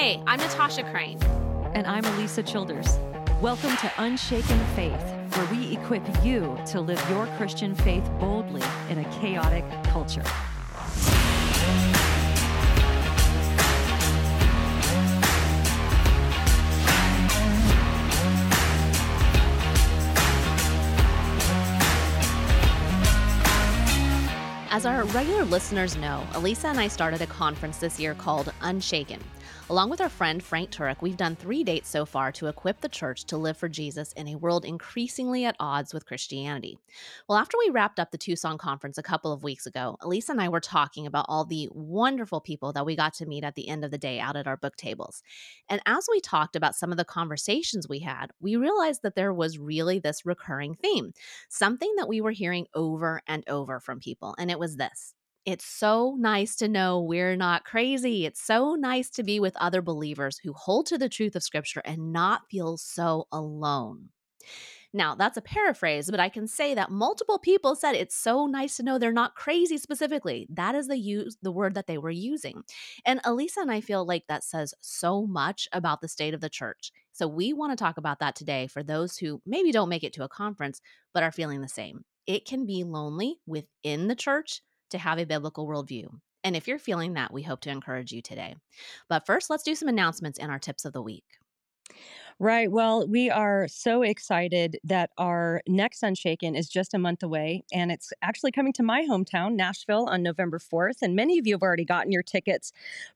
Hey, I'm Natasha Crain. And I'm Alisa Childers. Welcome to Unshaken Faith, where we equip you to live your Christian faith boldly in a chaotic culture. As our regular listeners know, Alisa and I started a conference this year called Unshaken. Along with our friend Frank Turek, we've done three dates so far to equip the church to live for Jesus in a world increasingly at odds with Christianity. Well, after we wrapped up the Tucson conference a couple of weeks ago, Alisa and I were talking about all the wonderful people that we got to meet at the end of the day out at our book tables. And as we talked about some of the conversations we had, we realized that there was really this recurring theme, something that we were hearing over and over from people. And it was this it's so nice to know we're not crazy. It's so nice to be with other believers who hold to the truth of Scripture and not feel so alone. Now, that's a paraphrase, but I can say that multiple people said it's so nice to know they're not crazy specifically. That is the use the word that they were using. And Alisa and I feel like that says so much about the state of the church. So we want to talk about that today for those who maybe don't make it to a conference but are feeling the same. It can be lonely within the church to have a biblical worldview. And if you're feeling that, we hope to encourage you today. But first, let's do some announcements and our tips of the week. Right. Well, we are so excited that our next Unshaken is just a month away, and it's actually coming to my hometown, Nashville, on November 4th. And many of you have already gotten your tickets,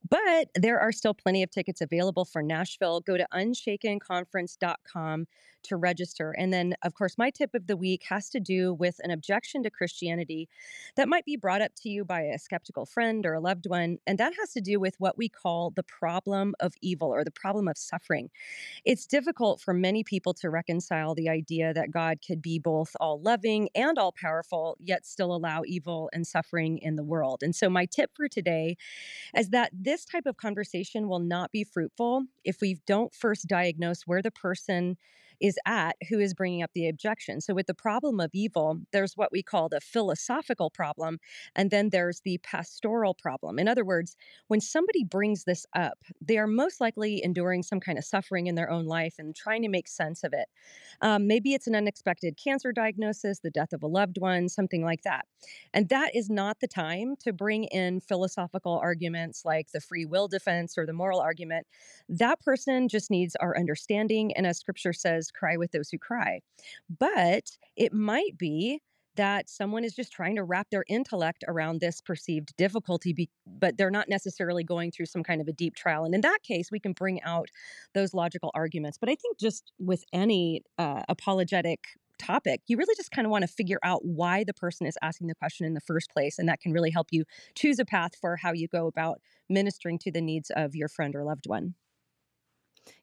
but there are still plenty of tickets available for Nashville. Go to unshakenconference.com to register. And then, of course, my tip of the week has to do with an objection to Christianity that might be brought up to you by a skeptical friend or a loved one. And that has to do with what we call the problem of evil or the problem of suffering. It's difficult for many people to reconcile the idea that God could be both all loving and all powerful, yet still allow evil and suffering in the world. And so, my tip for today is that this type of conversation will not be fruitful if we don't first diagnose where the person is at who is bringing up the objection. So, with the problem of evil, there's what we call the philosophical problem, and then there's the pastoral problem. In other words, when somebody brings this up, they are most likely enduring some kind of suffering in their own life and trying to make sense of it. Um, maybe it's an unexpected cancer diagnosis, the death of a loved one, something like that. And that is not the time to bring in philosophical arguments like the free will defense or the moral argument. That person just needs our understanding. And as scripture says, says, cry with those who cry. But it might be that someone is just trying to wrap their intellect around this perceived difficulty, be, but they're not necessarily going through some kind of a deep trial. And in that case, we can bring out those logical arguments. But I think just with any uh, apologetic topic, you really just kind of want to figure out why the person is asking the question in the first place. And that can really help you choose a path for how you go about ministering to the needs of your friend or loved one.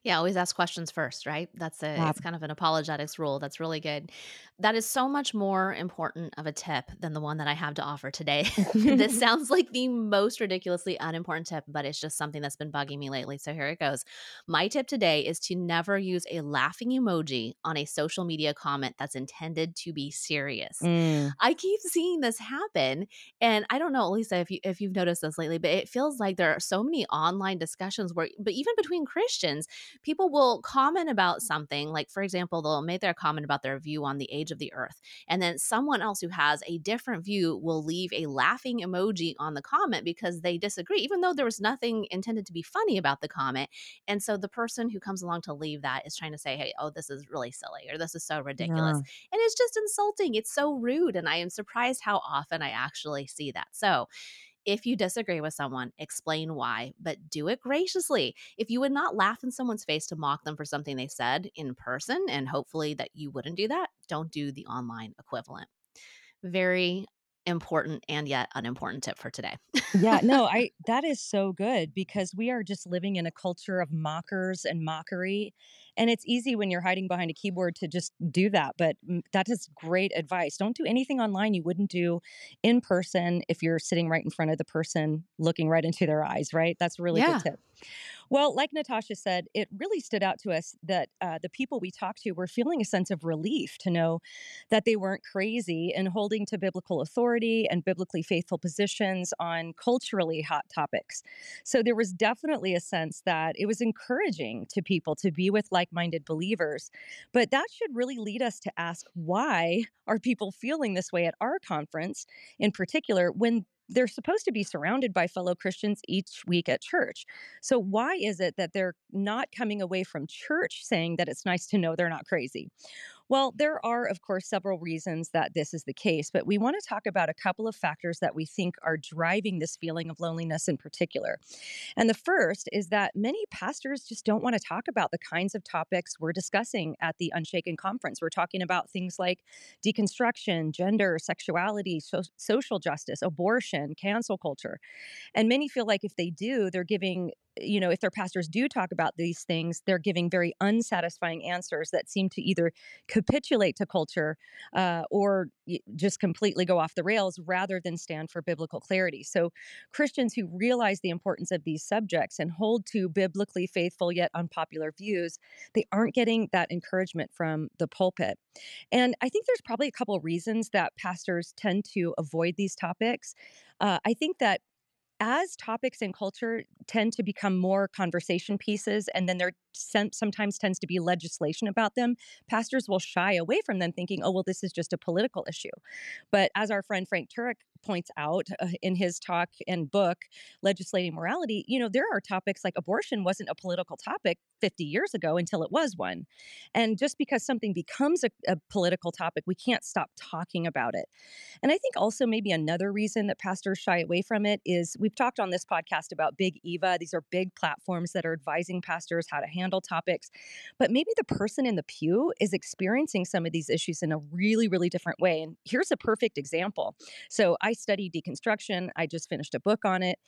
Yeah, always ask questions first, right? That's a yeah. it's kind of an apologetics rule. That's really good. That is so much more important of a tip than the one that I have to offer today. this sounds like the most ridiculously unimportant tip, but it's just something that's been bugging me lately. So here it goes. My tip today is to never use a laughing emoji on a social media comment that's intended to be serious. Mm. I keep seeing this happen, and I don't know, Lisa, if you if you've noticed this lately, but it feels like there are so many online discussions where, but even between Christians people will comment about something, like, for example, they'll make their comment about their view on the age of the earth. And then someone else who has a different view will leave a laughing emoji on the comment because they disagree, even though there was nothing intended to be funny about the comment. And so the person who comes along to leave that is trying to say, hey, oh, this is really silly or this is so ridiculous. Yeah. And it's just insulting. It's so rude. And I am surprised how often I actually see that. So, if you disagree with someone, explain why, but do it graciously. If you would not laugh in someone's face to mock them for something they said in person, and hopefully that you wouldn't do that, don't do the online equivalent. Very important and yet unimportant tip for today. yeah, no, I that is so good because we are just living in a culture of mockers and mockery And it's easy when you're hiding behind a keyboard to just do that. But that is great advice. Don't do anything online you wouldn't do in person if you're sitting right in front of the person looking right into their eyes, right? That's a really yeah. good tip. Well, like Natasha said, it really stood out to us that uh, the people we talked to were feeling a sense of relief to know that they weren't crazy and holding to biblical authority and biblically faithful positions on culturally hot topics. So there was definitely a sense that it was encouraging to people to be with like minded believers. But that should really lead us to ask why are people feeling this way at our conference in particular when they're supposed to be surrounded by fellow Christians each week at church. So, why is it that they're not coming away from church saying that it's nice to know they're not crazy? Well, there are, of course, several reasons that this is the case, but we want to talk about a couple of factors that we think are driving this feeling of loneliness in particular. And the first is that many pastors just don't want to talk about the kinds of topics we're discussing at the Unshaken conference. We're talking about things like deconstruction, gender, sexuality, so- social justice, abortion, cancel culture. And many feel like if they do, they're giving you know, if their pastors do talk about these things, they're giving very unsatisfying answers that seem to either capitulate to culture uh, or just completely go off the rails rather than stand for biblical clarity. So, Christians who realize the importance of these subjects and hold to biblically faithful yet unpopular views, they aren't getting that encouragement from the pulpit. And I think there's probably a couple reasons that pastors tend to avoid these topics. Uh, I think that as topics in culture tend to become more conversation pieces and then there sometimes tends to be legislation about them pastors will shy away from them thinking oh well this is just a political issue but as our friend frank turek points out uh, in his talk and book, Legislating Morality, you know, there are topics like abortion wasn't a political topic 50 years ago until it was one. And just because something becomes a, a political topic, we can't stop talking about it. And I think also maybe another reason that pastors shy away from it is we've talked on this podcast about Big Eva. These are big platforms that are advising pastors how to handle topics. But maybe the person in the pew is experiencing some of these issues in a really, really different way. And here's a perfect example. So I I study deconstruction. I just finished a book on it.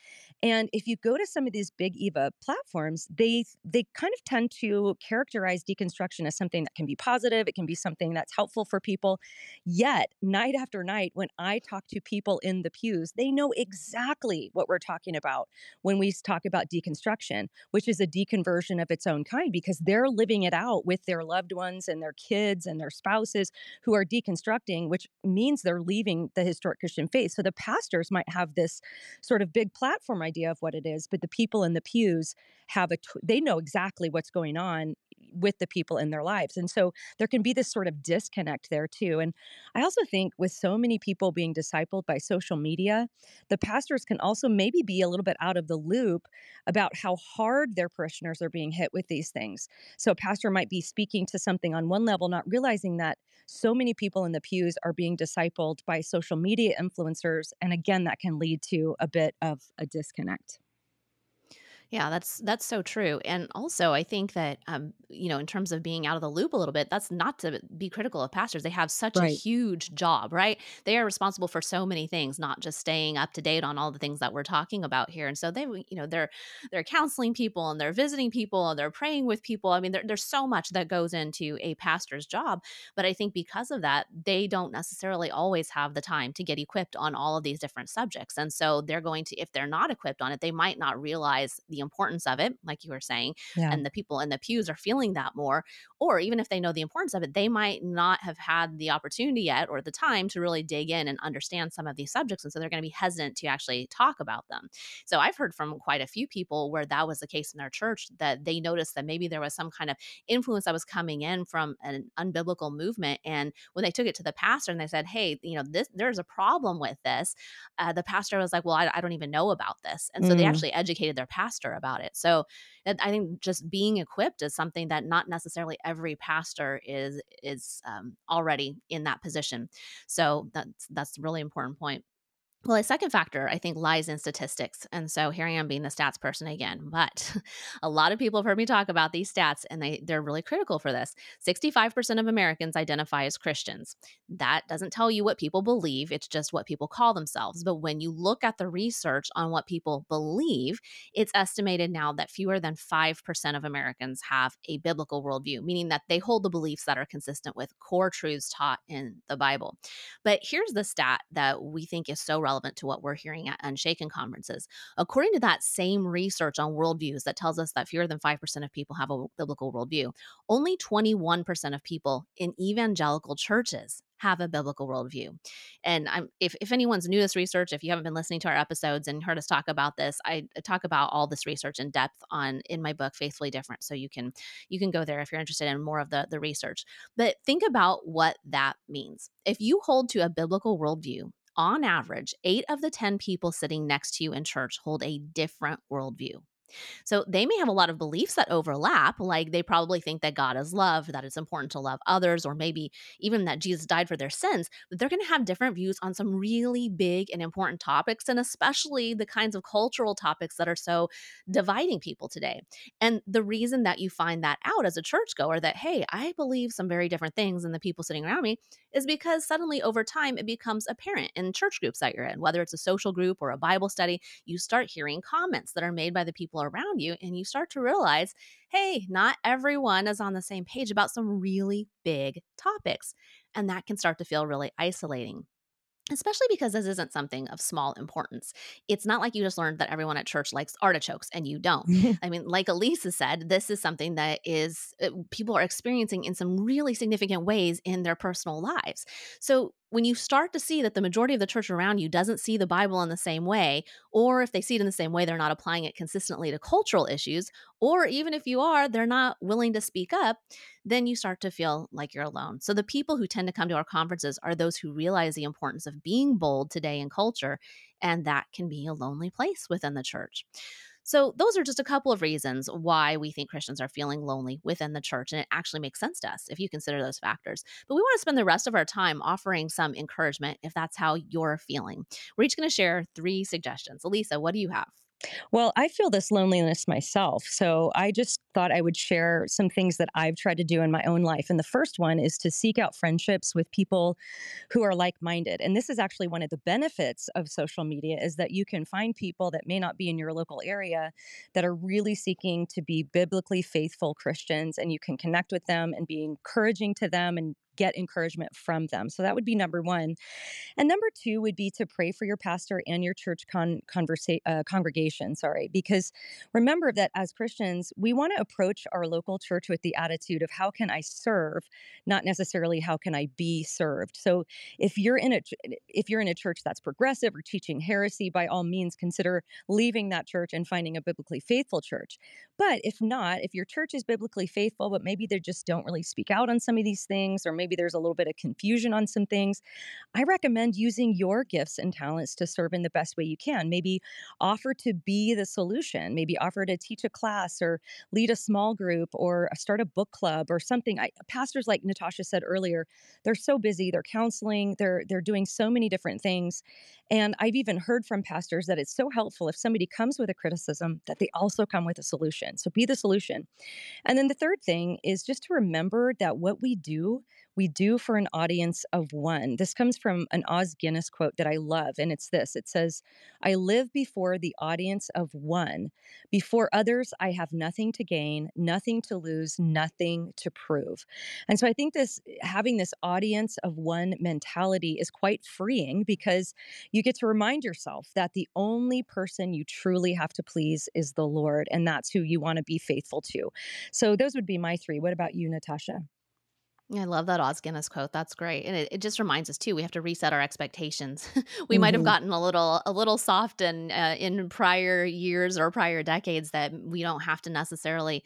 And if you go to some of these big Eva platforms, they they kind of tend to characterize deconstruction as something that can be positive, it can be something that's helpful for people. Yet, night after night when I talk to people in the pews, they know exactly what we're talking about when we talk about deconstruction, which is a deconversion of its own kind because they're living it out with their loved ones and their kids and their spouses who are deconstructing, which means they're leaving the historic Christian faith. So the pastors might have this sort of big platform idea of what it is, but the people in the pews have a, t- they know exactly what's going on with the people in their lives. And so there can be this sort of disconnect there too. And I also think with so many people being discipled by social media, the pastors can also maybe be a little bit out of the loop about how hard their parishioners are being hit with these things. So a pastor might be speaking to something on one level, not realizing that so many people in the pews are being discipled by social media influencers. And again, that can lead to a bit of a disconnect. Yeah, that's that's so true. And also, I think that um, you know, in terms of being out of the loop a little bit, that's not to be critical of pastors. They have such right. a huge job, right? They are responsible for so many things, not just staying up to date on all the things that we're talking about here. And so they, you know, they're they're counseling people and they're visiting people and they're praying with people. I mean, there, there's so much that goes into a pastor's job. But I think because of that, they don't necessarily always have the time to get equipped on all of these different subjects. And so they're going to, if they're not equipped on it, they might not realize the importance of it, like you were saying, yeah. and the people in the pews are feeling that more. Or even if they know the importance of it, they might not have had the opportunity yet or the time to really dig in and understand some of these subjects. And so they're going to be hesitant to actually talk about them. So I've heard from quite a few people where that was the case in their church that they noticed that maybe there was some kind of influence that was coming in from an unbiblical movement. And when they took it to the pastor and they said, hey, you know, this there's a problem with this, uh, the pastor was like, well, I, I, don't even know about this. And so mm. they actually educated their pastor about it. So I think just being equipped is something that not necessarily every pastor is is um, already in that position. So that's that's a really important point. Well, a second factor, I think, lies in statistics. And so here I am being the stats person again. But a lot of people have heard me talk about these stats, and they, they're really critical for this. 65% of Americans identify as Christians. That doesn't tell you what people believe, it's just what people call themselves. But when you look at the research on what people believe, it's estimated now that fewer than 5% of Americans have a biblical worldview, meaning that they hold the beliefs that are consistent with core truths taught in the Bible. But here's the stat that we think is so relevant relevant to what we're hearing at Unshaken conferences. According to that same research on worldviews that tells us that fewer than 5% of people have a biblical worldview, only 21% of people in evangelical churches have a biblical worldview. And I'm, if, if anyone's new to this research, if you haven't been listening to our episodes and heard us talk about this, I talk about all this research in depth on in my book, Faithfully Different. So you can you can go there if you're interested in more of the, the research. But think about what that means. If you hold to a biblical worldview, on average, eight of the 10 people sitting next to you in church hold a different worldview. So they may have a lot of beliefs that overlap, like they probably think that God is love, that it's important to love others, or maybe even that Jesus died for their sins, but they're going to have different views on some really big and important topics, and especially the kinds of cultural topics that are so dividing people today. And the reason that you find that out as a churchgoer that, hey, I believe some very different things than the people sitting around me is because suddenly over time it becomes apparent in church groups that you're in, whether it's a social group or a Bible study, you start hearing comments that are made by the people around you and you start to realize, hey, not everyone is on the same page about some really big topics. And that can start to feel really isolating especially because this isn't something of small importance. It's not like you just learned that everyone at church likes artichokes and you don't. I mean, like Alisa said, this is something that is uh, people are experiencing in some really significant ways in their personal lives. So when you start to see that the majority of the church around you doesn't see the Bible in the same way, or if they see it in the same way, they're not applying it consistently to cultural issues, or even if you are, they're not willing to speak up, then you start to feel like you're alone. So the people who tend to come to our conferences are those who realize the importance of being bold today in culture, and that can be a lonely place within the church. So, those are just a couple of reasons why we think Christians are feeling lonely within the church. And it actually makes sense to us if you consider those factors. But we want to spend the rest of our time offering some encouragement if that's how you're feeling. We're each going to share three suggestions. Alisa, what do you have? Well, I feel this loneliness myself. So I just thought I would share some things that I've tried to do in my own life. And the first one is to seek out friendships with people who are like minded. And this is actually one of the benefits of social media is that you can find people that may not be in your local area that are really seeking to be biblically faithful Christians. And you can connect with them and be encouraging to them and get encouragement from them. So that would be number one. And number two would be to pray for your pastor and your church con- conversa- uh, congregation. Sorry, because remember that as Christians, we want to approach our local church with the attitude of how can I serve, not necessarily how can I be served. So if you're in a if you're in a church that's progressive or teaching heresy, by all means consider leaving that church and finding a biblically faithful church. But if not, if your church is biblically faithful, but maybe they just don't really speak out on some of these things, or maybe there's a little bit of confusion on some things, I recommend using your gifts and talents to serve in the best way you can. Maybe offer to be the solution, maybe offer to teach a class or lead a small group or uh, start a book club or something. I, pastors, like Natasha said earlier, they're so busy, they're counseling, they're, they're doing so many different things. And I've even heard from pastors that it's so helpful if somebody comes with a criticism that they also come with a solution. So be the solution. And then the third thing is just to remember that what we do we do for an audience of one. This comes from an Os Guinness quote that I love, and it's this it says, I live before the audience of one. Before others, I have nothing to gain, nothing to lose, nothing to prove. And so I think this having this audience of one mentality is quite freeing because you get to remind yourself that the only person you truly have to please is the Lord, and that's who you want to be faithful to. So those would be my three. What about you, Natasha? I love that Os Guinness quote. That's great. And it, it just reminds us too, we have to reset our expectations. we mm-hmm. might have mm-hmm. gotten a little a little soft and uh, in prior years or prior decades that we don't have to necessarily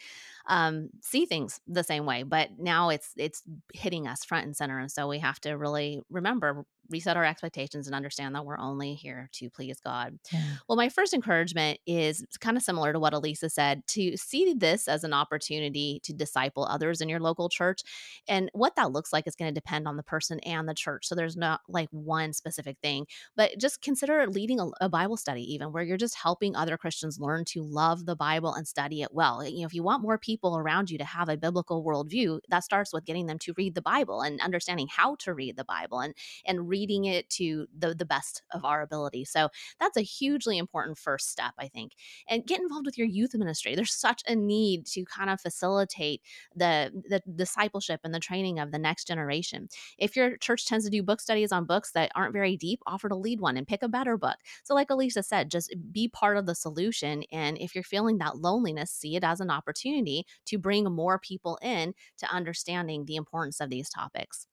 um, see things the same way. But now it's it's hitting us front and center, and so we have to really remember reset our expectations and understand that we're only here to please God. Yeah. Well, my first encouragement is kind of similar to what Alisa said to see this as an opportunity to disciple others in your local church. And what that looks like is going to depend on the person and the church. So there's not like one specific thing, but just consider leading a, a Bible study, even where you're just helping other Christians learn to love the Bible and study it well. You know, if you want more people around you to have a biblical worldview, that starts with getting them to read the Bible and understanding how to read the Bible and and reading it to the, the best of our ability. So that's a hugely important first step, I think. And get involved with your youth ministry. There's such a need to kind of facilitate the, the discipleship and the training of the next generation. If your church tends to do book studies on books that aren't very deep, offer to lead one and pick a better book. So, like Alisa said, just be part of the solution. And if you're feeling that loneliness, see it as an opportunity to bring more people in to understanding the importance of these topics.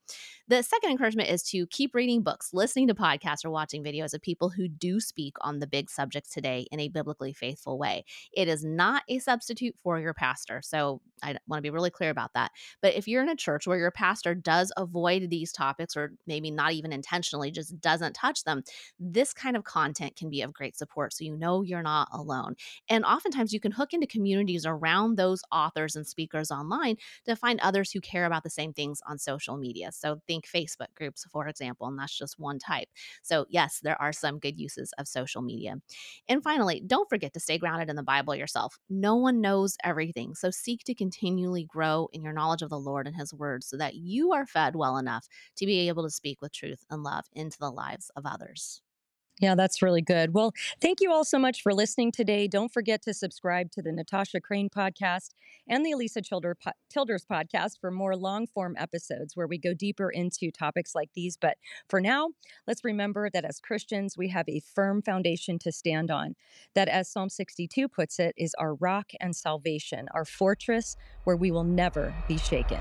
The second encouragement is to keep reading books, listening to podcasts, or watching videos of people who do speak on the big subjects today in a biblically faithful way. It is not a substitute for your pastor. So I want to be really clear about that. But if you're in a church where your pastor does avoid these topics, or maybe not even intentionally, just doesn't touch them, this kind of content can be of great support. So you know you're not alone. And oftentimes you can hook into communities around those authors and speakers online to find others who care about the same things on social media. So think Facebook groups, for example, and that's just one type. So, yes, there are some good uses of social media. And finally, don't forget to stay grounded in the Bible yourself. No one knows everything. So, seek to continually grow in your knowledge of the Lord and His Word so that you are fed well enough to be able to speak with truth and love into the lives of others. Yeah, that's really good. Well, thank you all so much for listening today. Don't forget to subscribe to the Natasha Crain podcast and the Alisa Childers podcast for more long form episodes where we go deeper into topics like these. But for now, let's remember that as Christians, we have a firm foundation to stand on. That, as Psalm 62 puts it, is our rock and salvation, our fortress where we will never be shaken.